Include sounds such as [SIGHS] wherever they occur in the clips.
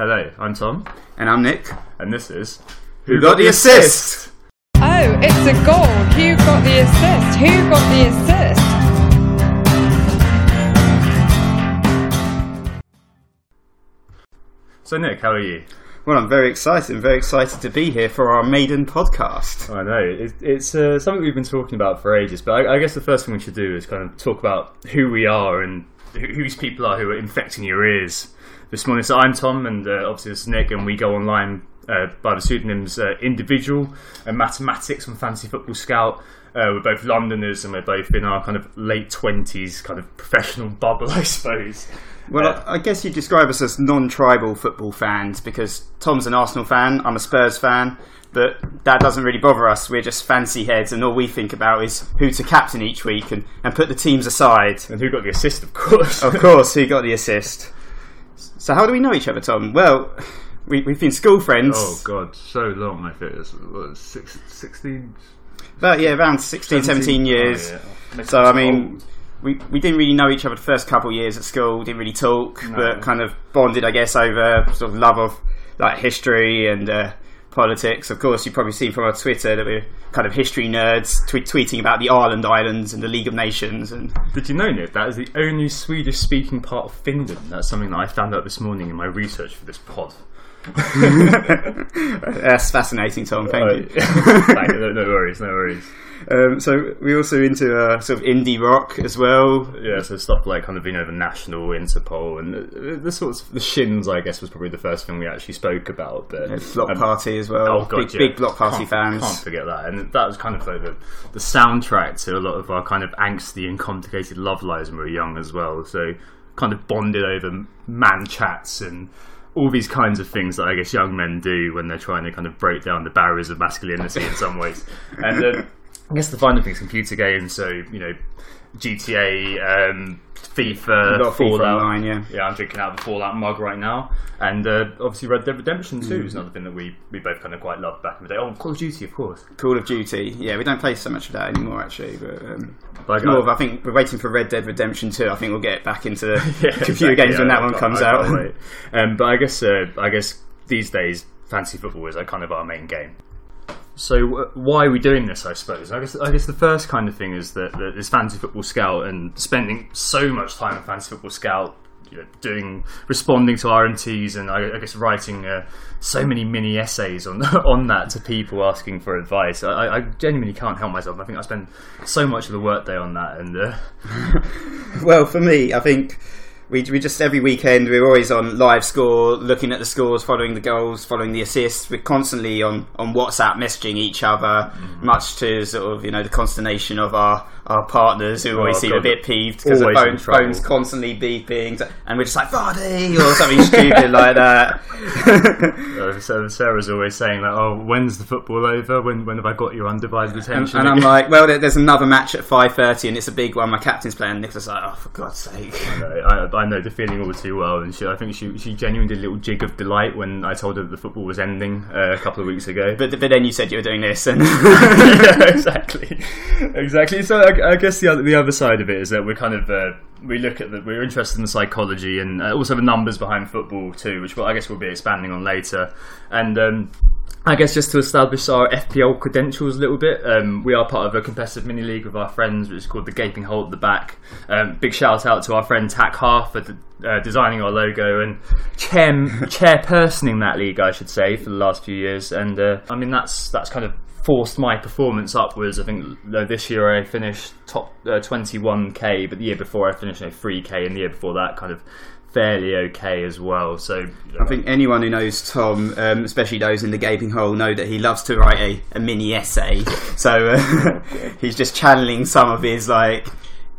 Hello, I'm Tom, And I'm Nick. and this is Who got the assist? Oh, it's a goal. Who got the assist? Who got the assist? So Nick, how are you? Well, I'm very excited. I'm very excited to be here for our maiden podcast. I know it, it's uh, something we've been talking about for ages, but I, I guess the first thing we should do is kind of talk about who we are and who, who these people are who are infecting your ears this morning. So I'm Tom, and uh, obviously this is Nick, and we go online uh, by the pseudonyms uh, Individual and Mathematics and Fantasy Football Scout. Uh, we're both Londoners, and we're both in our kind of late twenties, kind of professional [LAUGHS] bubble, I suppose. Well, Uh, I I guess you describe us as non-tribal football fans because Tom's an Arsenal fan, I'm a Spurs fan, but that doesn't really bother us. We're just fancy heads, and all we think about is who to captain each week and, and put the teams aside. and who got the assist, of course. Of course, who got the assist? So, how do we know each other, Tom? Well, [SIGHS] we, we've been school friends. Oh god, so long. I think it's what, six, 16, About yeah, around 16, 17 years. Oh, yeah. So I mean, we we didn't really know each other the first couple of years at school. Didn't really talk, No. but kind of bonded, I guess, over sort of love of like history and uh, politics. Of course, you've probably seen from our Twitter that we're kind of history nerds, tweet tweeting about the Åland Islands and the League of Nations. And did you know, Nick? That is the only Swedish-speaking part of Finland. That's something that I found out this morning in my research for this pod. [LAUGHS] that's fascinating, Tom. Thank Uh, you. [LAUGHS] thank you. no, no worries, no worries. Um, so we're also into uh, sort of indie rock as well. Yeah, so stuff like kind of you know the national Interpol and the, the sorts of the shins. I guess was probably the first thing we actually spoke about. But Uh, Bloc um, Party as well. Oh god, big, yeah. big Bloc Party can't, fans. Can't forget that, and that was kind of like the, the soundtrack to a lot of our kind of angsty and complicated love lives when we were young as well. So kind of bonded over man chats and all these kinds of things that I guess young men do when they're trying to kind of break down the barriers of masculinity in some ways. And uh, I guess the final thing is computer games. So you know, GTA, um, FIFA, A Fallout. online, yeah. Yeah, I'm drinking out of the Fallout mug right now, and uh, obviously Red Dead Redemption 2 is another thing that we, we both kind of quite loved back in the day. Oh, Call of Duty, of course. Call of Duty. Yeah, we don't play so much of that anymore, actually. But um, Like, more I- of, I think we're waiting for Red Dead Redemption 2. I think we'll get back into [LAUGHS] Yeah, computer exactly, games when that one comes out. Um, but I guess uh, I guess these days fantasy football is like kind of our main game. So uh, why are we doing this? I suppose. I guess I guess the first kind of thing is that, that this fantasy football scout and spending so much time in fantasy football scout. You know, doing responding to RMTs and I, I guess writing uh, so many mini essays on [LAUGHS] on that to people asking for advice. I, I genuinely can't help myself. I think I spend so much of the workday on that, and uh, [LAUGHS] Well, for me, I think we, we just every weekend we're always on live score, looking at the scores, following the goals, following the assists. We're constantly on, on WhatsApp messaging each other, Mm-hmm. much to sort of you know the consternation of our, our partners who always Oh, seem God. a bit peeved because the Always phone, phone's constantly beeping, and we're just like Vardy or something stupid [LAUGHS] like that. So Sarah's always saying that, oh, when's the football over? When when have I got your undivided attention? and I'm [LAUGHS] like, well, there's another match at five thirty, and it's a big one. My captain's playing. And Nicola's like, oh, for God's sake! I, I know the feeling all too well, and she, I think she she genuinely did a little jig of delight when I told her that the football was ending uh, a couple of weeks ago. But but then you said you were doing this, and [LAUGHS] yeah, exactly, exactly. So I, I guess the other, the other side of it is that we're kind of uh, we look at the we're interested in the psychology and uh, also the numbers behind football too, which I guess we'll be expanding on later. And um, I guess just to establish our FPL credentials a little bit, um, we are part of a competitive mini league with our friends, which is called the Gaping Hole at the Back. Um, big shout out to our friend Tack Half for uh, designing our logo and chair [LAUGHS] chairpersoning that league, I should say, for the last few years. And uh, I mean, that's that's kind of forced my performance upwards. I think uh, this year I finished top uh, 21k, but the year before I finished you know, 3k, and the year before that kind of fairly okay as well. So I think anyone who knows Tom, um, especially those in the gaping hole, know that he loves to write a, a mini essay. [LAUGHS] So uh, [LAUGHS] he's just channeling some of his like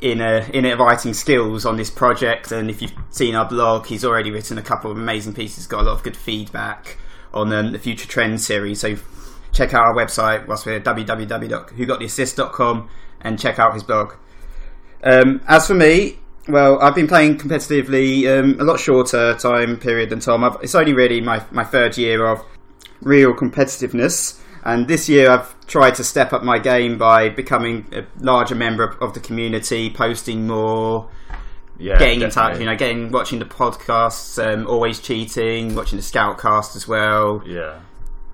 inner inner writing skills on this project. And if you've seen our blog, he's already written a couple of amazing pieces. Got a lot of good feedback on um, the Future Trends series. So check out our website whilst we're www.whogottheassist.com and check out his blog. Um, as for me, well, I've been playing competitively um, a lot shorter time period than Tom. I've, it's only really my, my third year of real competitiveness. And this year I've tried to step up my game by becoming a larger member of, of the community, posting more, Yeah, getting in touch, you know, getting watching the podcasts, um, always cheating, watching the Scoutcast as well. Yeah.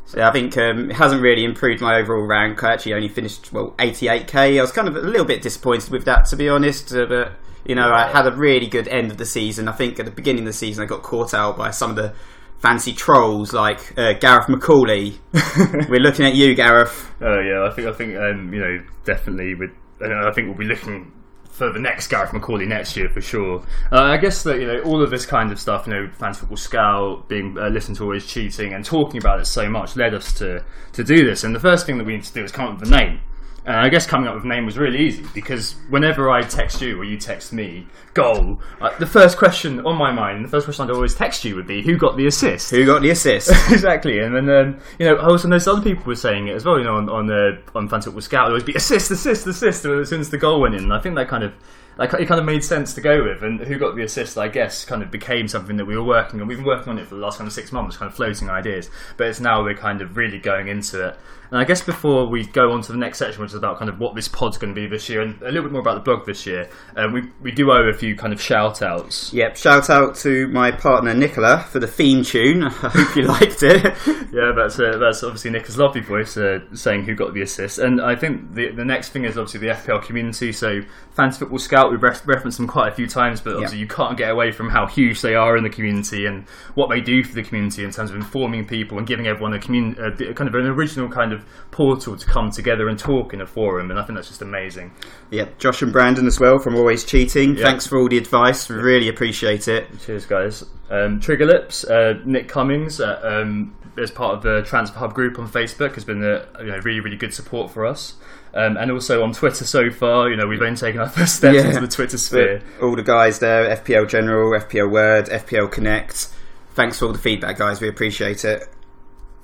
So I think um, it hasn't really improved my overall rank. I actually only finished well 88k. I was kind of a little bit disappointed with that, to be honest. Uh, but you know, I had a really good end of the season. I think at the beginning of the season, I got caught out by some of the fancy trolls like uh, Gareth McAuley. [LAUGHS] We're looking at you, Gareth. Oh yeah, I think I think um, you know definitely with I think we'll be looking for the next Gareth McAuley next year for sure. Uh, I guess that you know all of this kind of stuff, you know, Fantasy Football Scout, being uh, listened to always cheating, and talking about it so much led us to to do this. And the first thing that we need to do is come up with a name. And I guess coming up with a name was really easy because whenever I text you or you text me, goal, uh, the first question on my mind, the first question I'd always text you would be, who got the assist? Who got the assist? [LAUGHS] exactly, and then um, you know, I also noticed other people were saying it as well. You know, on on the on Fantasy Football Scout, there would always be assist, assist, assist as soon as the goal went in. And I think that kind of like it kind of made sense to go with. And who got the assist, I guess, kind of became something that we were working on. We've been working on it for the last kind of six months, kind of floating ideas. But it's now we're kind of really going into it. And I guess before we go on to the next section, which is about kind of what this pod's going to be this year, and a little bit more about the blog this year, uh, we we do owe a few kind of shout outs. yep. Shout out to my partner Nicola for the theme tune. [LAUGHS] I hope you liked it. [LAUGHS] Yeah, that's uh, that's obviously Nicola's lovely voice uh, saying who got the assist, and I think the the next thing is obviously the FPL community. So Fantasy Football Scout, we've re- referenced them quite a few times, but obviously Yeah. you can't get away from how huge they are in the community and what they do for the community in terms of informing people and giving everyone a commun- uh, kind of an original kind of portal to come together and talk in a forum, and I think that's just amazing. Yeah, Josh and Brandon as well from Always Cheating. Thanks for all the advice. We really appreciate it. Cheers, guys. Um, Trigger Lips, uh, Nick Cummings, uh, um, as part of the Transfer Hub group on Facebook, has been a you know, really, really good support for us. Um, and also on Twitter so far, you know, we've only taken our first steps Yeah. into the Twitter sphere. All the guys there, FPL General, FPL Word, FPL Connect. Thanks for all the feedback, guys. We appreciate it.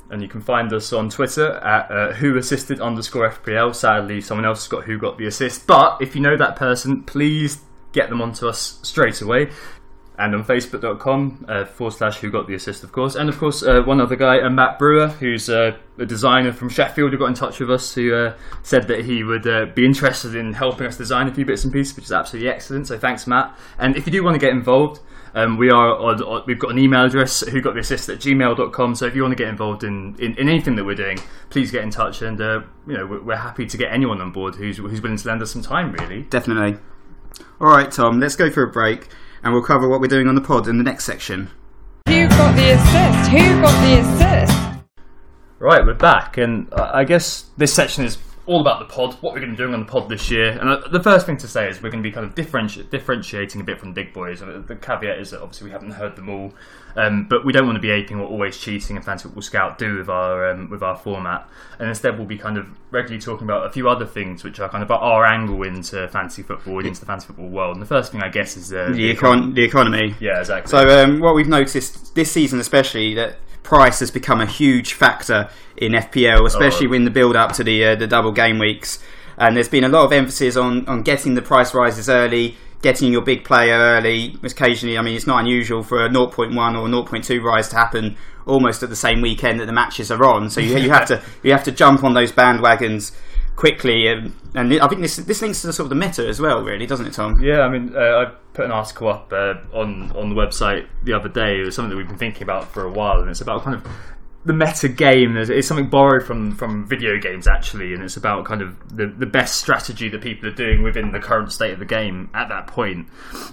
And you can find us on Twitter at uh, who assisted underscore FPL. Sadly, someone else has got who got the assist. But if you know that person, please get them onto us straight away. And on facebook.com uh, forward slash who got the assist, of course. And of course, uh, one other guy, uh, Matt Brewer, who's uh, a designer from Sheffield, who got in touch with us, who uh, said that he would uh, be interested in helping us design a few bits and pieces, which is absolutely excellent. So thanks, Matt. And if you do want to get involved, um, we are on, on- we've got an email address, who got the assist at gmail.com. So if you want to get involved in, in, in anything that we're doing, please get in touch. And you know we're, we're happy to get anyone on board who's, who's willing to lend us some time, really. Definitely. All right, Tom, let's go for a break and we'll cover what we're doing on the pod in the next section. Who got the assist? Who got the assist? Right, we're back, and I guess this section is all about the pod, what we're going to be doing on the pod this year. And uh, the first thing to say is we're going to be kind of differenti- differentiating a bit from the big boys. And the caveat is that obviously we haven't heard them all, um, but we don't want to be aping what always cheating and Fantasy Football Scout do with our um, with our format. And instead, we'll be kind of regularly talking about a few other things, which are kind of our angle into fantasy football and into the fantasy football world. And the first thing, I guess, is uh, The, econ- the economy. Yeah, exactly. So, um, what we've noticed this season, especially, that price has become a huge factor in FPL, especially Oh. in the build up to the uh, the double game weeks. And there's been a lot of emphasis on, on getting the price rises early, getting your big player early. Occasionally, I mean, it's not unusual for a 0.1 or 0.2 rise to happen almost at the same weekend that the matches are on. So you, you have to [LAUGHS] you have to jump on those bandwagons quickly. And, and I think this this links to the sort of the meta as well, really, doesn't it, Tom? Yeah, I mean, uh, I put an article up uh, on on the website the other day. It was something that we've been thinking about for a while, and it's about kind of the meta game. It's something borrowed from from video games actually, and it's about kind of the the best strategy that people are doing within the current state of the game at that point,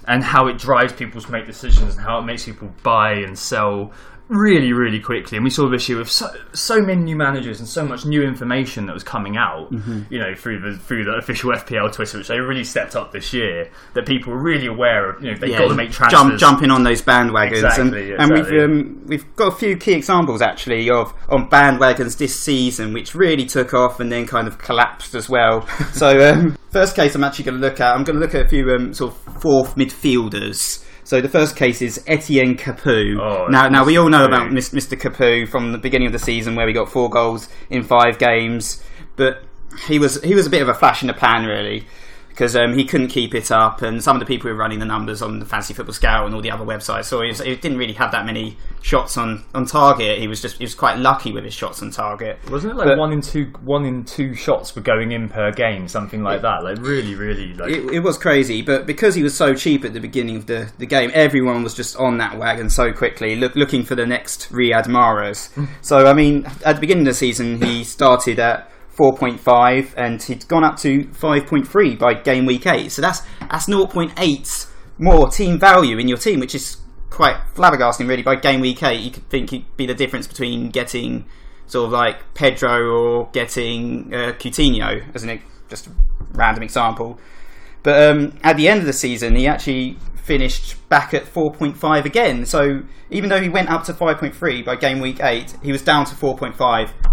and how it drives people to make decisions, and how it makes people buy and sell really, really quickly. And we saw this year with so, so many new managers and so much new information that was coming out, you know, through the through the official FPL Twitter, which they really stepped up this year. That people were really aware of. You know, they've got to make transfers. jump jumping on those bandwagons, Exactly, and, and we've um, we've got a few key examples actually of on bandwagons this season, which really took off and then kind of collapsed as well. [LAUGHS] so um, first case I'm actually going to look at, I'm going to look at a few um, sort of fourth midfielders. So the first case is Etienne Capoue. Oh, now, now we all know about Mr. Capoue from the beginning of the season, where we got four goals in five games, but he was he was a bit of a flash in the pan, really because um, he couldn't keep it up, and some of the people who were running the numbers on the Fantasy Football Scout and all the other websites so he, was, he didn't really have that many shots on, on target. He was just he was quite lucky with his shots on target. Wasn't it like But- one in two one in two shots were going in per game, something like that? Like really, really like It, it was crazy, but because he was so cheap at the beginning of the, the game, everyone was just on that wagon so quickly, look, looking for the next Riyad Mahrez. [LAUGHS] so, I mean, at the beginning of the season, he started at 4.5 and he'd gone up to 5.3 by game week 8. So that's, that's 0.8 more team value in your team, which is quite flabbergasting, really. By game week 8, you could think it'd be the difference between getting sort of like Pedro or getting uh, Coutinho, as an just a random example. But um, at the end of the season, he actually finished back at 4.5 again. So even though he went up to 5.3 by game week 8, he was down to 4.5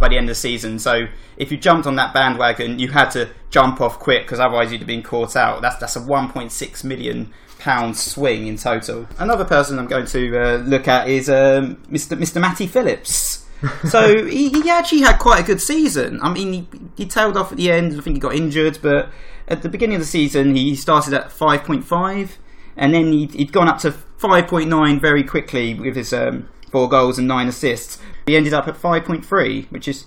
by the end of the season. So if you jumped on that bandwagon, you had to jump off quick because otherwise you'd have been caught out. That's that's a 1.6 million pound swing in total. Another person I'm going to uh, look at is um, Mr. Mr. Matty Phillips. [LAUGHS] so he, he actually had quite a good season. I mean, he, he tailed off at the end. I think he got injured, but at the beginning of the season, he started at 5.5, and then he'd, he'd gone up to 5.9 very quickly with his um, four goals and nine assists. He ended up at 5.3, which is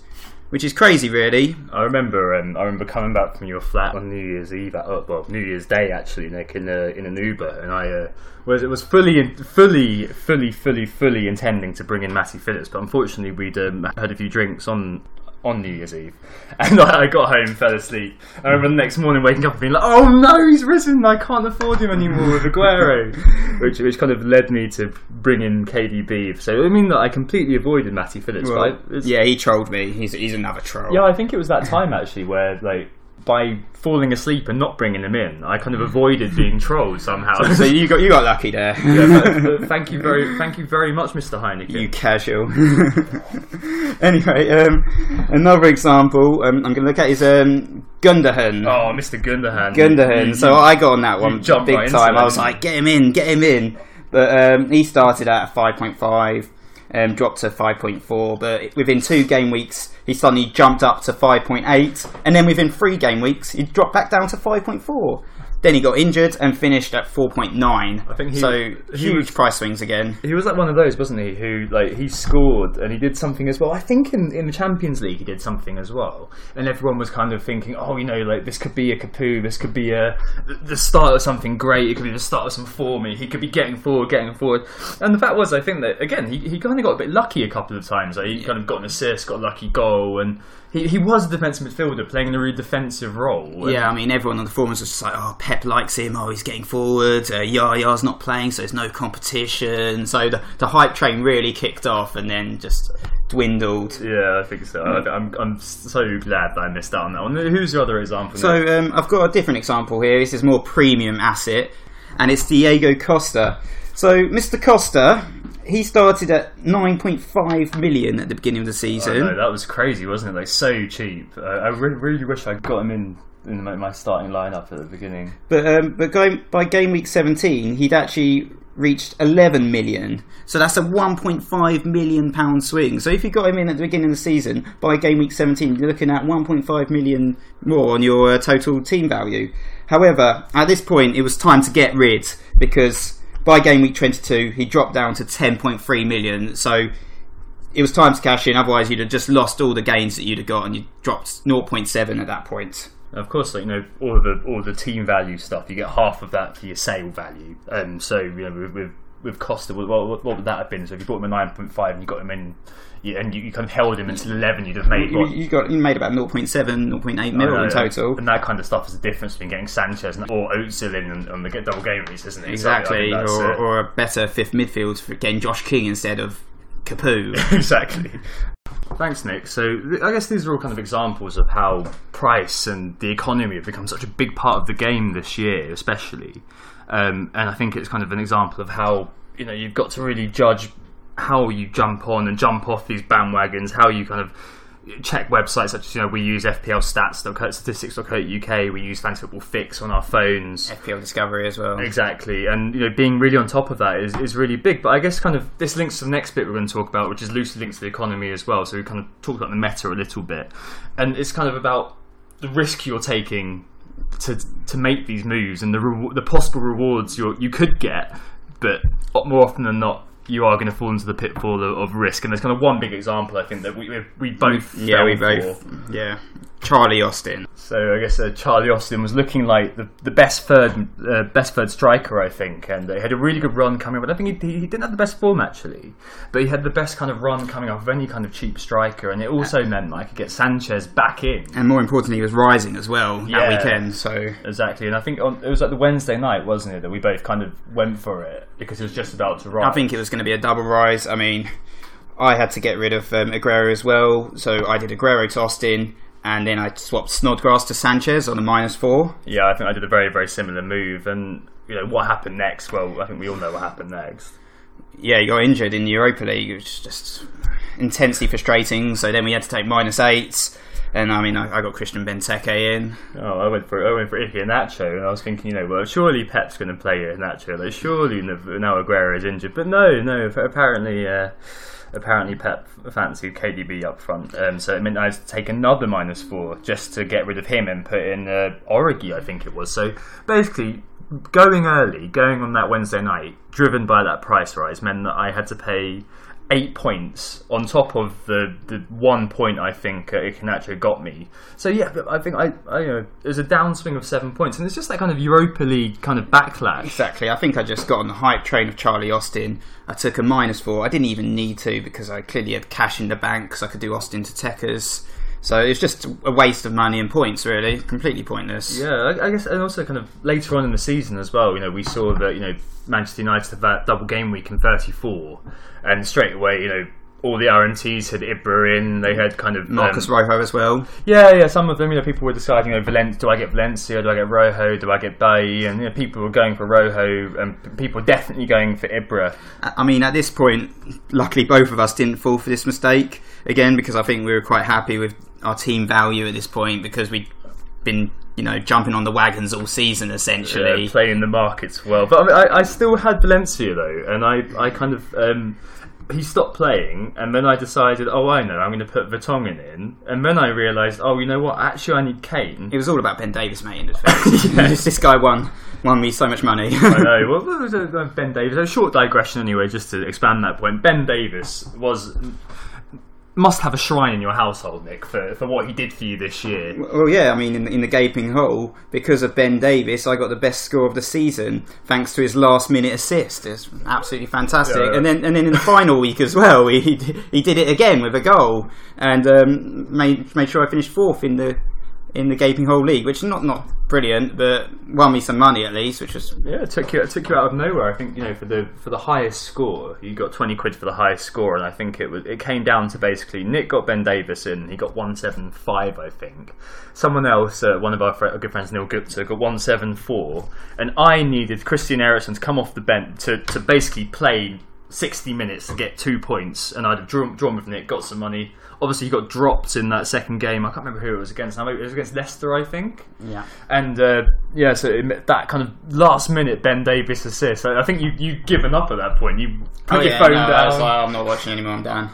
which is crazy, really. I remember, um, I remember coming back from your flat on New Year's Eve, at, uh, well, New Year's Day actually, Nick, in a, in an Uber, and I uh, was it was fully, fully, fully, fully, fully intending to bring in Matty Phillips, but unfortunately we'd um, had a few drinks on on New Year's Eve, [LAUGHS] and I, I got home, fell asleep. I remember the next morning waking up and being like, "Oh no, he's risen! I can't afford him anymore with Aguero," [LAUGHS] which which kind of led me to bring in KDB. So I mean that I completely avoided Matty Phillips, but I, it's- yeah, he trolled me. He's he's another troll. yeah, I think it was that time actually where like by falling asleep and not bringing him in, I kind of avoided being [LAUGHS] trolled somehow. So you got you got lucky there. Yeah, but- but [LAUGHS] thank you very, thank you very much, Mr. Heineken. you casual. [LAUGHS] anyway, um, another example um, I'm going to look at is um, Gundogan. oh, Mr. Gundogan. Gundogan. You- so you- I got on that one big right time. I was like, get him in, get him in. But um, he started at 5.5, um, dropped to 5.4. But within two game weeks, he suddenly jumped up to 5.8, and then within three game weeks, he dropped back down to 5.4. Then he got injured and finished at 4.9. I think he- so he huge was- price swings again. He was like one of those, wasn't he? Who like he scored and he did something as well. I think in, in the Champions League he did something as well, and everyone was kind of thinking, oh, you know, like this could be a Capoue, this could be a the start of something great. It could be the start of some form. He could be getting forward, getting forward. And the fact was, I think that again, he, he kind of got a bit lucky a couple of times. Like, he kind of got an assist, got a lucky goal, and he, he was a defensive midfielder playing in a really defensive role. Yeah, I mean, everyone on the forums was just like, oh, Pep likes him, oh, he's getting forward, uh, Yaya's not playing, so there's no competition. So the, the hype train really kicked off and then just dwindled. Yeah, I think so. I, I'm, I'm so glad that I missed out on that one. Who's your other example? So um, I've got a different example here. This is more premium asset, and it's Diego Costa. So Mr. Costa, he started at 9.5 million at the beginning of the I season. know, that was crazy, wasn't it? Like so cheap. Uh, I re- really wish I'd got him in in my, my starting lineup at the beginning. But um, but going, by game week 17, he'd actually reached 11 million. So that's a 1.5 million pound swing. So if you got him in at the beginning of the season, by game week 17, you're looking at 1.5 million more on your uh, total team value. However, at this point, it was time to get rid because by game week 22, he dropped down to 10.3 million. So it was time to cash in. Otherwise, you'd have just lost all the gains that you'd have got, and you dropped 0.7 at that point. Of course, like you know, all of the all the team value stuff, you get half of that for your sale value. Um, so you know, with with, with Costa, what, what, what would that have been? So if you bought him a nine point five and you got him in, you, and you, you kind of held him until eleven, you'd have made You, what? you got you made about 0.7, 0.8 mil I in total. and that kind of stuff is the difference between getting Sanchez or Özil in on, on the double game weeks, isn't it? So I Exactly, or, or a better fifth midfield for getting Josh King instead of Kickapoo. [LAUGHS] exactly. Thanks, Nick. So I guess these are all kind of examples of how price and the economy have become such a big part of the game this year, especially. Um, and I think it's kind of an example of how you know you've got to really judge how you jump on and jump off these bandwagons, how you kind of check websites such as you know we use FPL stats, statistics.co.uk, we use Fantasy Football Fix on our phones. FPL Discovery as well. Exactly, and you know, being really on top of that is, is really big. But I guess kind of this links to the next bit we're going to talk about, which is loosely linked to the economy as well. So we kind of talked about the meta a little bit, and it's kind of about the risk you're taking to to make these moves and the re- the possible rewards you you could get, but more often than not. You are going to fall into the pitfall of, of risk, and there's kind of one big example I think that we we, we both Yeah, fell we for. both. Yeah, Charlie Austin. So I guess uh, Charlie Austin was looking like the, the best third uh, best third striker, I think, and he had a really good run coming. But I think he, he didn't have the best form actually, but he had the best kind of run coming off of any kind of cheap striker, and it also meant that I could get Sanchez back in. And more importantly, he was rising as well Yeah. that weekend. So Exactly, and I think on, it was like the Wednesday night, wasn't it, that we both kind of went for it because it was just about to rise. I think it was going to be a double rise. I mean, I had to get rid of um, Aguero as well, so I did Aguero to Austin, and then I swapped Snodgrass to Sanchez on a minus four. Yeah, I think I did a very very similar move, and you know what happened next. Well, I think we all know what happened next. Yeah, you got injured in the Europa League, which is just intensely frustrating. So then we had to take minus eights, and I mean, I, I got Christian Benteke in. Oh, I went for I went for and Nacho, and I was thinking, you know, well, surely Pep's going to play Nacho. Like, surely now Aguero is injured, but no, no. Apparently, uh, apparently Pep fancied KDB up front, um, so it meant I had to take another minus four just to get rid of him and put in uh, Origi, I think it was. So basically, going early, going on that Wednesday night, driven by that price rise, meant that I had to pay eight points on top of the, the one point I think uh, Iheanacho got me. So yeah, I think I, I you know, it was a downswing of seven points, and it's just that kind of Europa League kind of backlash. Exactly. I think I just got on the hype train of Charlie Austin. I took a minus four. I didn't even need to because I clearly had cash in the bank because I could do Austin to Techers. So it's just a waste of money and points, really. Completely pointless. Yeah, I, guess, and also kind of later on in the season as well. You know, we saw that you know Manchester United had that double game week in 34, and straight away, you know, all the RMTs had Ibra in. They had kind of Marcos um, Rojo as well. Yeah, yeah. Some of them, you know, people were deciding, you know, Valen- do I get Valencia, do I get Rojo, do I get Bay, and you know, people were going for Rojo, and people were definitely going for Ibra. I mean, at this point, luckily both of us didn't fall for this mistake again because I think we were quite happy with our team value at this point because we'd been, you know, jumping on the wagons all season essentially. uh, playing the markets well. But I, mean, I, I still had Valencia though, and I, I kind of um, he stopped playing, and then I decided, oh, I know, I'm going to put Vertonghen in, and then I realised, oh, you know what? Actually, I need Kane. It was all about Ben Davies, mate. In defence, [LAUGHS] this guy won won me so much money. I know. [LAUGHS] Well, what was Ben Davies. A short digression, anyway, just to expand that point. Ben Davies was must have a shrine in your household, Nick, for, for what he did for you this year. Well, yeah, I mean, in, in the gaping hole, because of Ben Davies, I got the best score of the season thanks to his last minute assist. It's absolutely fantastic. Yeah. And then, and then in the final week as well, he he did it again with a goal and um, made made sure I finished fourth in the in the gaping hole league, which is not not brilliant, but won me some money at least, which was Yeah, it took you it took you out of nowhere. I think you know for the for the highest score, you got twenty quid for the highest score, and I think it was it came down to basically Nick got Ben Davies in, he got one seven five, I think. Someone else, uh, one of our fr- good friends Neil Gupta, got one seven four, and I needed Christian Eriksen to come off the bench to to basically play. 60 minutes to get two points, and I'd have drawn, drawn with Nick, got some money. Obviously, he got dropped in that second game. I can't remember who it was against. Now, maybe It was against Leicester, I think. yeah. And uh, yeah, so it, that kind of last minute Ben Davies assist. I, I think you you given up at that point. You put Oh, your yeah, phone no, I was down. like, I'm not watching anymore. I'm done.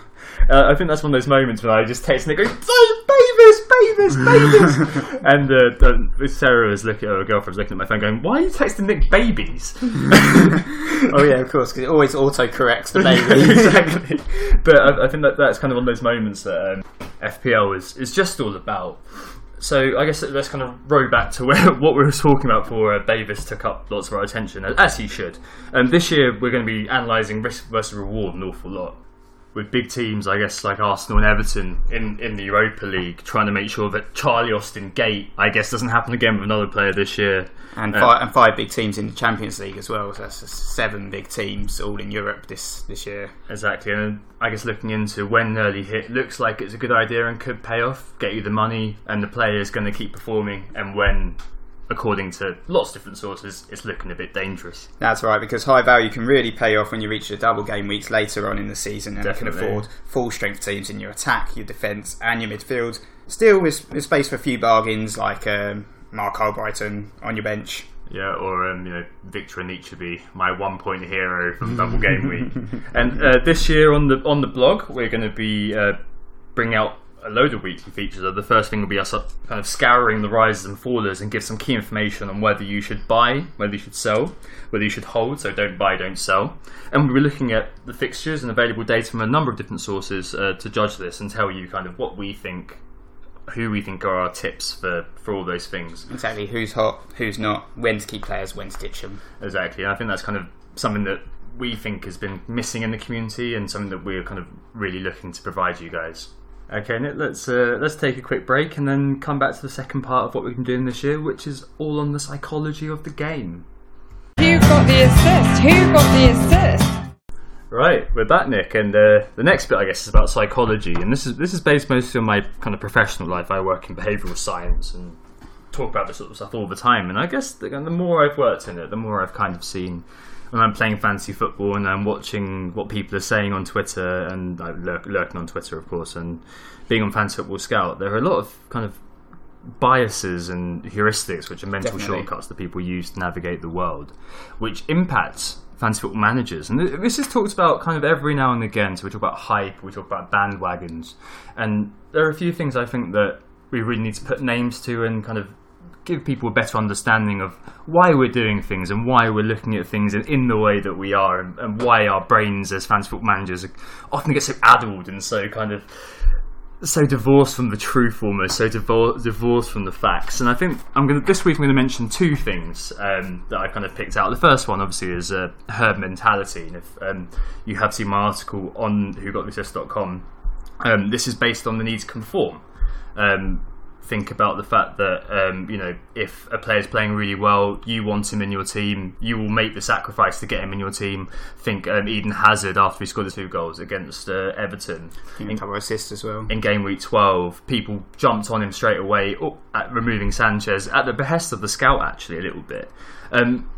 Uh, I think that's one of those moments when I just text Nick, going, "Davies, Davies, Davies," and uh, uh, Sarah was looking, or her girlfriend's looking at my phone, going, "Why are you texting Nick babies?" [LAUGHS] oh yeah, of course, because it always auto corrects the baby. [LAUGHS] exactly. But I, I think that that's kind of one of those moments that um, FPL is is just all about. So I guess let's kind of row back to [LAUGHS] where what we were talking about before uh, Davies took up lots of our attention, as he should. Um, this year we're going to be analysing risk versus reward an awful lot. With big teams, I guess, like Arsenal and Everton in, in the Europa League, trying to make sure that Charlie Austin Gate, I guess, doesn't happen again with another player this year. And, Uh, five, and five big teams in the Champions League as well. So that's seven big teams all in Europe this, this year. Exactly, and I guess looking into when an early hit looks like it's a good idea and could pay off, get you the money, and the player is going to keep performing, and when, according to lots of different sources, it's looking a bit dangerous. That's right, because high value can really pay off when you reach the double game weeks later on in the season and Definitely. can afford full strength teams in your attack, your defence, and your midfield. Still, with, with space for a few bargains like um, Marc Albrighton on your bench. Yeah, or um, you know Victor Anichebe, my one point hero from [LAUGHS] double game week. and uh, this year on the on the blog, we're going to be uh, bringing out a load of weekly features. The first thing will be us kind of scouring the rises and fallers and give some key information on whether you should buy, whether you should sell, whether you should hold. So don't buy, don't sell. And we'll be looking at the fixtures and available data from a number of different sources uh, to judge this and tell you kind of what we think. Who we think are our tips for, for all those things. Exactly, who's hot, who's not, when to keep players, when to ditch them. Exactly, and I think that's kind of something that we think has been missing in the community, and something that we're kind of really looking to provide you guys. Okay, Nick, let's uh, let's take a quick break and then come back to the second part of what we've been doing this year, which is all on the psychology of the game. Who got the assist? Who got the assist? Right, we're back, Nick, and uh, the next bit, I guess, is about psychology, and this is this is based mostly on my kind of professional life. I work in behavioural science and talk about this sort of stuff all the time, and I guess the, the more I've worked in it, the more I've kind of seen when I'm playing fantasy football and I'm watching what people are saying on Twitter, and I'm lurk, lurking on Twitter, of course, and being on Fantasy Football Scout. There are a lot of kind of biases and heuristics, which are mental Definitely. shortcuts that people use to navigate the world, which impacts fantasy football managers. And this is talked about kind of every now and again. So we talk about hype, we talk about bandwagons, and there are a few things I think that we really need to put names to and kind of give people a better understanding of why we're doing things and why we're looking at things in, in the way that we are and, and why our brains as fantasy football managers often get so addled and so kind of so divorced from the truth almost so divor- divorced from the facts. And i think i'm going to this week i'm going to mention two things um, that i kind of picked out. The first one obviously is uh, herd mentality. And if um, you have seen my article on whogottheassist.com um, this is based on the need to conform. Um, think about the fact that um, you know if a player's playing really well, you want him in your team. You will make the sacrifice to get him in your team. Think um, Eden Hazard after he scored the two goals against uh, Everton couple of assists as well. in game week 12, people jumped on him straight away, oh, at removing Sanchez at the behest of the scout, actually, a little bit. Um,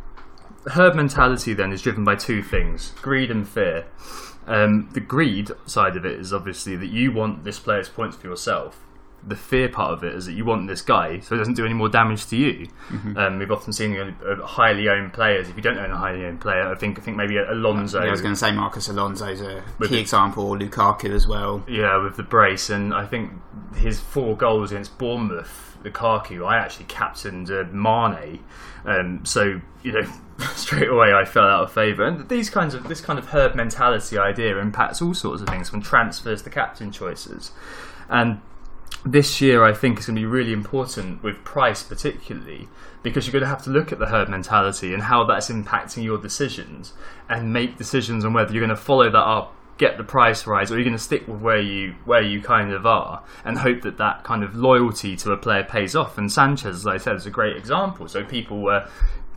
herd mentality then is driven by two things greed and fear. Um, the greed side of it is obviously that you want this player's points for yourself. The fear part of it is that you want this guy so he doesn't do any more damage to you. Um, we've often seen uh, highly owned players. If you don't own a highly owned player, I think I think maybe Alonso. Yeah, I was going to say Marcos Alonso's a key the- example, or Lukaku as well. Yeah, with the brace, and I think his four goals against Bournemouth, Lukaku, I actually captained uh, Mane, um, so you know [LAUGHS] straight away I fell out of favour. And these kinds of this kind of herd mentality idea impacts all sorts of things, from transfers to captain choices, and this year I think is going to be really important with price particularly because you're going to have to look at the herd mentality and how that's impacting your decisions and make decisions on whether you're going to follow that up get the price rise or you're going to stick with where you where you kind of are and hope that that kind of loyalty to a player pays off. And Sanchez as I said is a great example. So people were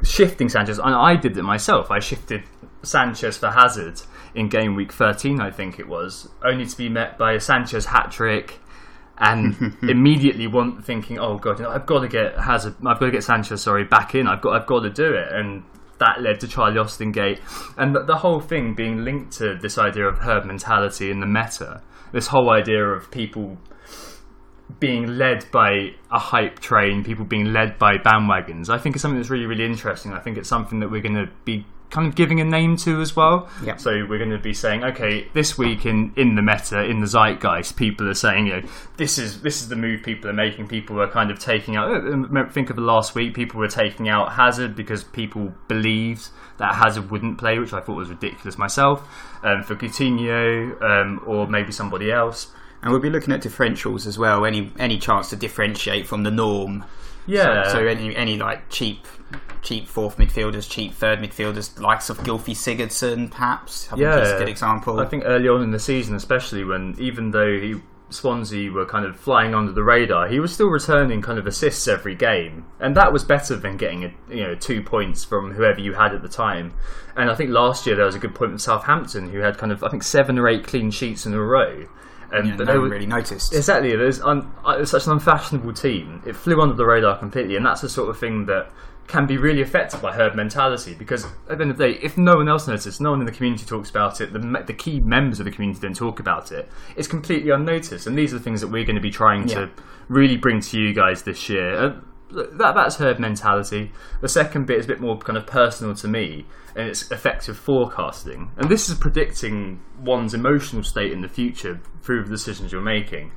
shifting Sanchez and I did it myself. I shifted Sanchez for Hazard in game week 13 I think it was only to be met by a Sanchez hat trick and [LAUGHS] immediately want thinking, "Oh God, you know, I've got to get Hazard, I've got to get Sanchez, sorry, back in. I've got, I've got to do it." And that led to Charlie Austin Gate, and the, the whole thing being linked to this idea of herd mentality in the meta. This whole idea of people being led by a hype train, people being led by bandwagons. I think it's something that's really, really interesting. I think it's something that we're going to be kind of giving a name to as well. Yep. So we're going to be saying, okay, this week in, in the meta, in the zeitgeist, people are saying, you know, this is this is the move people are making. People are kind of taking out. uh, Think of the last week, people were taking out Hazard because people believed that Hazard wouldn't play, which I thought was ridiculous myself. Um, for Coutinho um, or maybe somebody else. And we'll be looking at differentials as well. Any any chance to differentiate from the norm Yeah. So, so any any like cheap cheap fourth midfielders, cheap third midfielders, likes of Gylfi Sigurdsson, perhaps. I Yeah, he's a good example. I think early on in the season, especially when even though he, Swansea were kind of flying under the radar, he was still returning kind of assists every game, and that was better than getting a, you know two points from whoever you had at the time. And I think last year there was a good point with Southampton, who had kind of I think seven or eight clean sheets in a row. And Yeah, no they one were- really noticed. Exactly. There's un, uh, it's such an unfashionable team. It flew under the radar completely, and that's the sort of thing that can be really affected by herd mentality. Because at the end of the day, if no one else notices, no one in the community talks about it, the, the key members of the community don't talk about it. It's completely unnoticed, and these are the things that we're going to be trying Yeah. to really bring to you guys this year. Uh, that that's herd mentality. The second bit is a bit more kind of personal to me, and it's affective forecasting. And this is predicting one's emotional state in the future through the decisions you're making.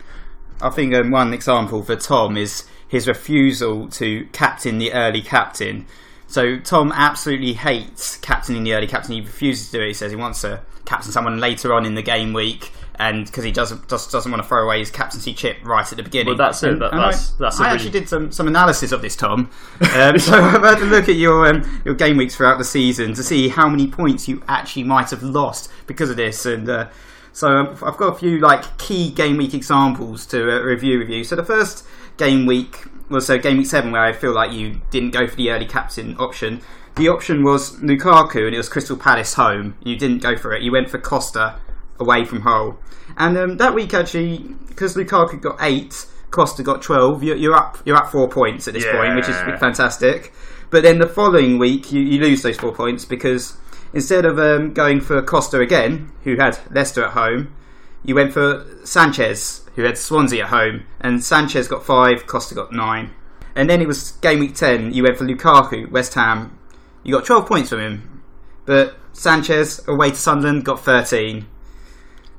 I think um, one example for Tom is his refusal to captain the early captain. So Tom absolutely hates captaining the early captain. He refuses to do it. He says he wants to captain someone later on in the game week, and because he doesn't just doesn't want to throw away his captaincy chip right at the beginning. Well, that's it. That- that's- I, that's I really- actually did some, some analysis of this, Tom. Um, so I've had a look at your um, your game weeks throughout the season to see how many points you actually might have lost because of this, and. Uh, so um, I've got a few like key game week examples to uh, review with you. So the first game week was so game week seven, where I feel like you didn't go for the early captain option. The option was Lukaku, and it was Crystal Palace home. You didn't go for it. You went for Costa away from Hull. And um, that week actually, because Lukaku got eight, Costa got twelve. You're, you're up. You're up four points at this point, which is fantastic. But then the following week, you, you lose those four points because instead of um, going for Costa again, who had Leicester at home, you went for Sanchez, who had Swansea at home, and Sanchez got five, Costa got nine. And then it was game week 10, you went for Lukaku, West Ham. You got 12 points from him, but Sanchez, away to Sunderland, got 13.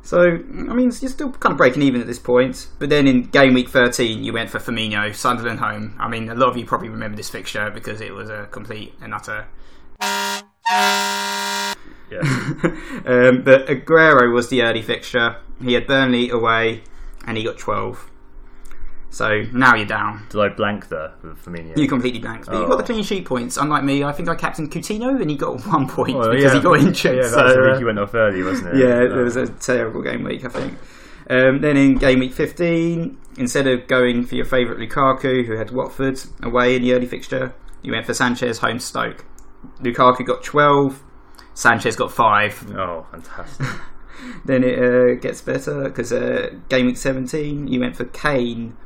So, I mean, you're still kind of breaking even at this point. But then in game week 13, you went for Firmino, Sunderland home. I mean, a lot of you probably remember this fixture because it was a complete and utter Yeah. [LAUGHS] um, but Aguero was the early fixture. He had Burnley away, and he got 12. So now you're down. Did I blank there with Firmino? You completely blanked. But you Oh. got the clean sheet points. Unlike me, I think I captained Coutinho, and he got [LAUGHS] one point Oh, because yeah. he got injured. Yeah, that so, was the uh, week he went off early, wasn't it? [LAUGHS] yeah, Oh. it was a terrible game week, I think. Um, then in game week 15, instead of going for your favourite Lukaku, who had Watford away in the early fixture, you went for Sanchez home Stoke. Lukaku got 12, Sanchez got 5. Oh, fantastic. [LAUGHS] Then it uh, gets better because uh, game week 17, you went for Kane,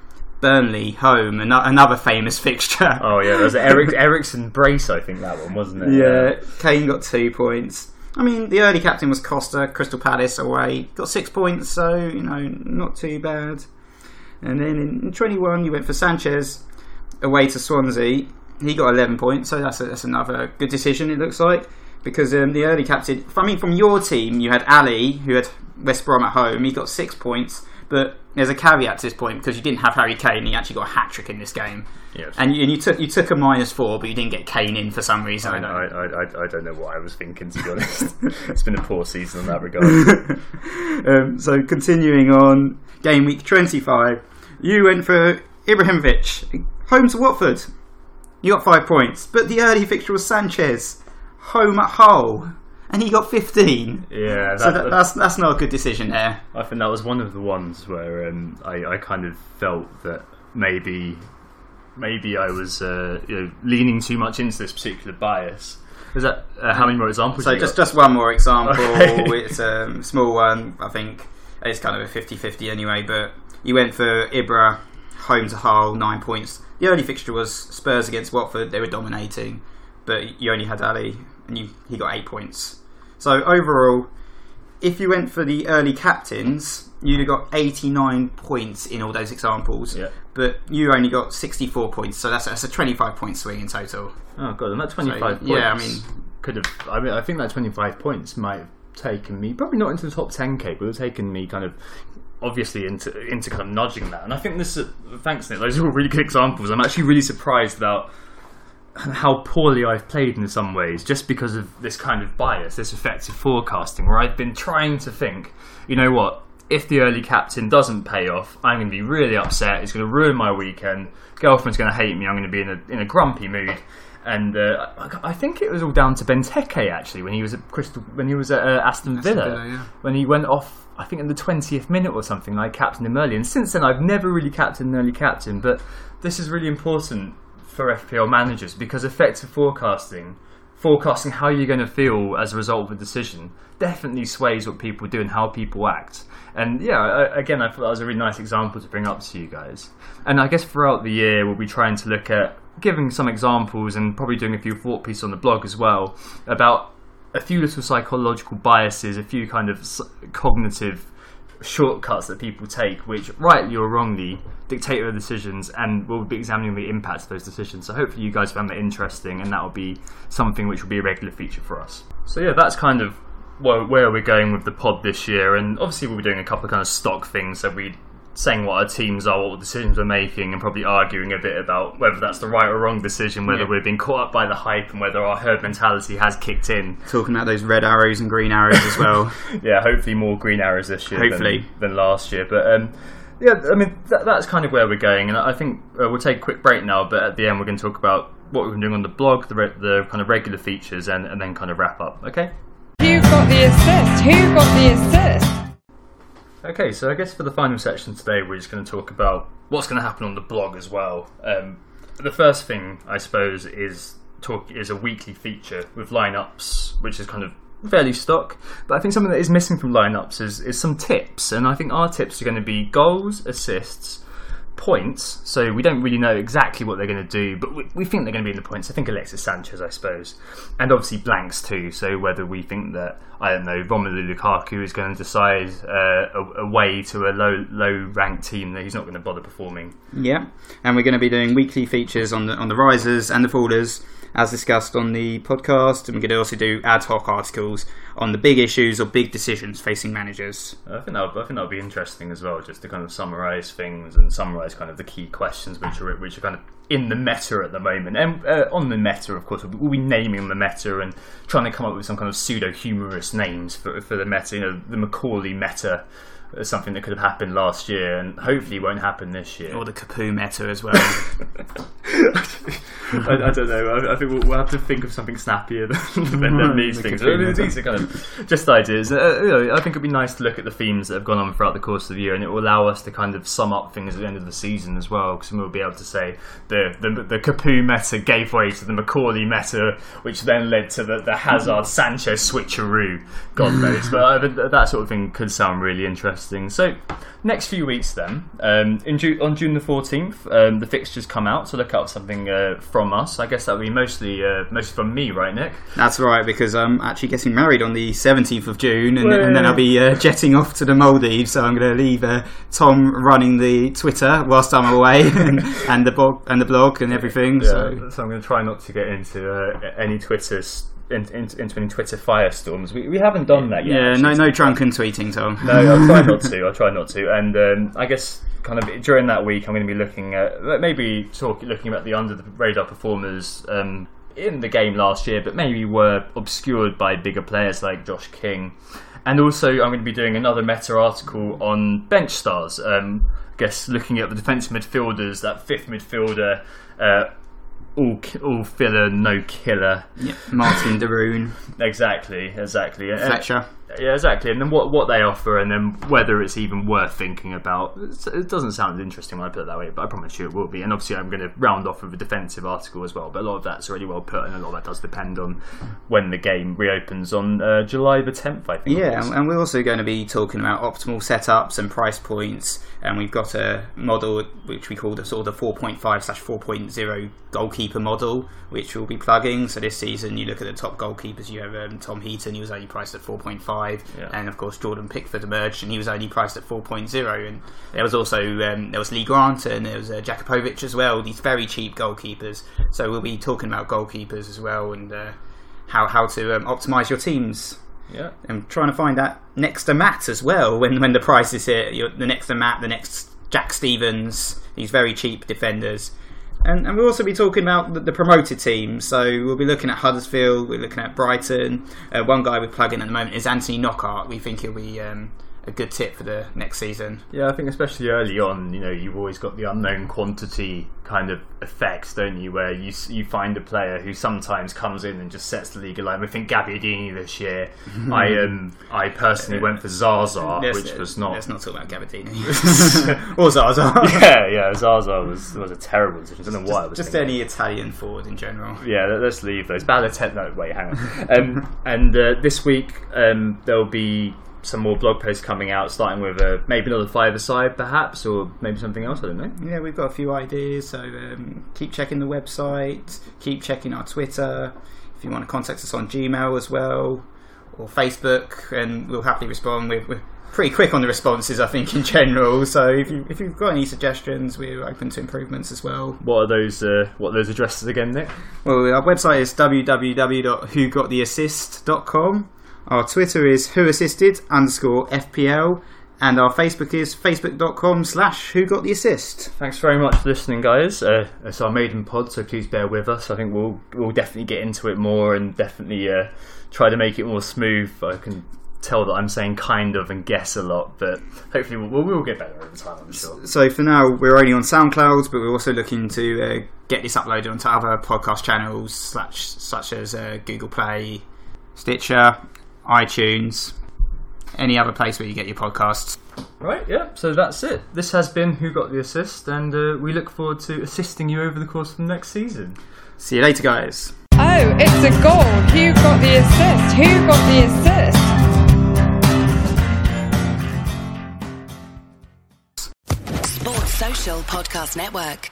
Burnley home, ano- another famous [LAUGHS] fixture. Oh yeah, there was [LAUGHS] Eric Ericsson brace, I think that one wasn't it? Yeah, Kane got two points. I mean, the early captain was Costa, Crystal Palace away, got six points, so you know, not too bad. And then in, in 21, you went for Sanchez away to Swansea. He got 11 points, so that's a, that's another good decision. It looks like because um, the early captain. I mean, from your team, you had Alli, who had West Brom at home. He got six points, but there's a caveat to this point because you didn't have Harry Kane. He actually got a hat trick in this game. Yes. And you, and you took you took a minus four, but you didn't get Kane in for some reason. I, know, I, I, I- don't know what I was thinking to be honest. [LAUGHS] it's been a poor season in that regard. [LAUGHS] um, so continuing on game week 25 you went for Ibrahimovic home to Watford you got 5 points but the early fixture was Sanchez home at Hull and he got 15 Yeah, so that- that, that's that's not a good decision there I think that was one of the ones where um, I, I kind of felt that maybe maybe I was uh, you know, leaning too much into this particular bias. Is that uh, how many more examples? so you just got? just one more example [LAUGHS] Okay. it's a um, small one I think it's kind of a 50-50 anyway but you went for Ibra home to Hull 9 points the early fixture was Spurs against Watford they were dominating but you only had Alli and you he got 8 points so overall if you went for the early captains you'd have got 89 points in all those examples Yeah. but you only got 64 points so that's, that's a 25 point swing in total Oh god, and that twenty five So, points. yeah, I mean- could have. I mean, I think that twenty five points might have taken me probably not into the top ten k, but it would have taken me kind of obviously into into kind of nudging that. And I think this, is, thanks Nick, those are all really good examples. I'm actually really surprised about how poorly I've played in some ways, just because of this kind of bias, this affective forecasting, where I've been trying to think, you know what. if the early captain doesn't pay off, I'm going to be really upset. It's going to ruin my weekend. Girlfriend's going to hate me. I'm going to be in a in a grumpy mood. And uh, I I think it was all down to Benteke actually when he was at Crystal when he was at uh, Aston Villa, Villa, yeah. when he went off. I think in the twentieth minute or something. I captained him early, and since then I've never really captained an early captain. But this is really important for FPL managers because affective forecasting, forecasting how you're going to feel as a result of a decision, definitely sways what people do and how people act. And yeah, again, I thought that was a really nice example to bring up to you guys. And I guess throughout the year, we'll be trying to look at giving some examples and probably doing a few thought pieces on the blog as well about a few little psychological biases, a few kind of cognitive shortcuts that people take, which rightly or wrongly dictate their decisions, and we'll be examining the impact of those decisions. So hopefully you guys found that interesting, and that will be something which will be a regular feature for us. So yeah, that's kind of where, we're going with the pod this year, and obviously we'll be doing a couple of kind of stock things. So we saying what our teams are, what decisions we're making, and probably arguing a bit about whether that's the right or wrong decision, whether Yeah. we've been caught up by the hype, and whether our herd mentality has kicked in. Talking about those red arrows and green arrows as well. [LAUGHS] yeah, hopefully more green arrows this year Hopefully. than, than last year. But um, yeah, I mean that, that's kind of where we're going, and I think uh, we'll take a quick break now. But at the end, we're going to talk about what we've been doing on the blog, the re- the kind of regular features, and, and then kind of wrap up. Okay. Who got the assist? Who got the assist? Okay, so I guess for the final section today, we're just going to talk about what's going to happen on the blog as well. Um, the first thing, I suppose, is talk is a weekly feature with lineups, which is kind of fairly stock. But I think something that is missing from lineups is is some tips, and I think our tips are going to be goals, assists, points. So we don't really know exactly what they're going to do, but we, we think they're going to be in the points. I think Alexis Sanchez, I suppose, and obviously blanks too. So whether we think that I don't know Romelu Lukaku is going to decide uh, a, a way to a low low ranked team that he's not going to bother performing. Yeah, and we're going to be doing weekly features on the on the risers and the fallers, as discussed on the podcast, and we're going to also do ad hoc articles on the big issues or big decisions facing managers. I think that I think that'll be interesting as well, just to kind of summarise things and summarise kind of the key questions which are which are kind of in the meta at the moment. And uh, on the meta, of course, we'll be naming the meta and trying to come up with some kind of pseudo humorous names for for the meta. You know, the McAuley meta. Is Something that could have happened last year and hopefully won't happen this year. Or the Capoue meta as well. [LAUGHS] I, I don't know. I, I think we'll, we'll have to think of something snappier than, [LAUGHS] than, than these The things. Cafu I mean, method. these are kind of [LAUGHS] just ideas. Uh, you know, I think it'd be nice to look at the themes that have gone on throughout the course of the year, and it will allow us to kind of sum up things at the end of the season as well. Because we'll be able to say the the, the Capoue meta gave way to the McAuley meta, which then led to the, the Hazard Sanchez switcheroo. God knows, but uh, that sort of thing could sound really interesting. So. Next few weeks, then, um, in Ju- on June the fourteenth, um, the fixtures come out. So look out something uh, from us. I guess that'll be mostly uh, mostly from me, right, Nick? That's right, because I'm actually getting married on the 17th of June, and, and then I'll be uh, [LAUGHS] jetting off to the Maldives. So I'm going to leave uh, Tom running the Twitter whilst I'm away, [LAUGHS] and, and the blog and the blog and everything. So so I'm going to try not to get into uh, any Twitter's in, in, into any Twitter firestorms. We, we haven't done that yet. yeah, actually. no, no drunken tweeting, Tom. No, I'll try not [LAUGHS] to. I'll try not to. And um, I guess kind of during that week, I'm going to be looking at maybe talking, looking at the under the radar performers um, in the game last year, but maybe were obscured by bigger players like Josh King. And also, I'm going to be doing another meta article on bench stars. Um, I guess looking at the defensive midfielders, that fifth midfielder. Uh, all, all filler, no killer. Yeah, Marten de Roon, [LAUGHS] Exactly, exactly. Fletcher. Yeah, exactly. And then what what they offer, and then whether it's even worth thinking about. It's- It doesn't sound interesting when I put it that way, but I promise you it will be. And obviously, I'm going to round off with a defensive article as well. But a lot of that's already well put, and a lot of that does depend on when the game reopens on uh, July the 10th. I think. Yeah, and- and we're also going to be talking about optimal setups and price points. And we've got a model which we call the sort of 4.5 slash 4.0 goalkeeper model, which we'll be plugging. So this season, you look at the top goalkeepers. You have um, Tom Heaton, he was only priced at 4.5, Yeah. and of course Jordan Pickford emerged, and he was only priced at 4.0. And there was also um, there was Lee Grant and there was uh, Jakupovic as well. These very cheap goalkeepers. So we'll be talking about goalkeepers as well and uh, how how to um, optimize your teams yeah. and trying to find that next to Matt as well when when the price is here, You're, the next to Matt, the next Jack Stephens, these very cheap defenders. And, and we'll also be talking about the, the promoted teams. So we'll be looking at Huddersfield, we're looking at Brighton. Uh, one guy we're plugging at the moment is Anthony Knockaert. We think he'll be um, a good tip for the next season. Yeah, I think especially early on, you know, you've always got the unknown quantity kind of effects, don't you? Where you you find a player who sometimes comes in and just sets the league alight. I think Gabbiadini this year. [LAUGHS] I um I personally went for Zaza, Let's- which was not. Let's not talk about Gabbiadini [LAUGHS] [LAUGHS] or Zaza. Yeah, yeah, Zaza was was a terrible decision. I don't know why. I was Just any Italian forward in general. Yeah, let- let's leave those. Balotelli. No, wait, hang on. Um, and uh, this week um, there'll be some more blog posts coming out, starting with uh, maybe another five-a-side, perhaps, or maybe something else. I don't know. Yeah, we've got a few ideas, so um, keep checking the website, keep checking our Twitter. If you want to contact us on Gmail as well, or Facebook, and we'll happily respond. We're, we're pretty quick on the responses, I think, in general. So if, you, if you've got any suggestions, we're open to improvements as well. What are those? Uh, what are those addresses again, Nick? Well, our website is www.whogottheassist.com. Our Twitter is whoassisted underscore FPL. And our Facebook is facebook.com slash who got the assist. Thanks very much for listening, guys. Uh, it's our maiden pod, so please bear with us. I think we'll we'll definitely get into it more and definitely uh, try to make it more smooth. I can tell that I'm saying kind of and guess a lot, but hopefully we'll, we'll get better over time. I'm sure. So for now, we're only on SoundCloud, but we're also looking to uh, get this uploaded onto other podcast channels, such such as uh, Google Play, Stitcher, iTunes, any other place where you get your podcasts. Right, yeah. So that's it. This has been Who Got the Assist, and uh, we look forward to assisting you over the course of the next season. See you later, guys. Oh, it's a goal. Who got the assist? Who got the assist? Sports Social Podcast Network.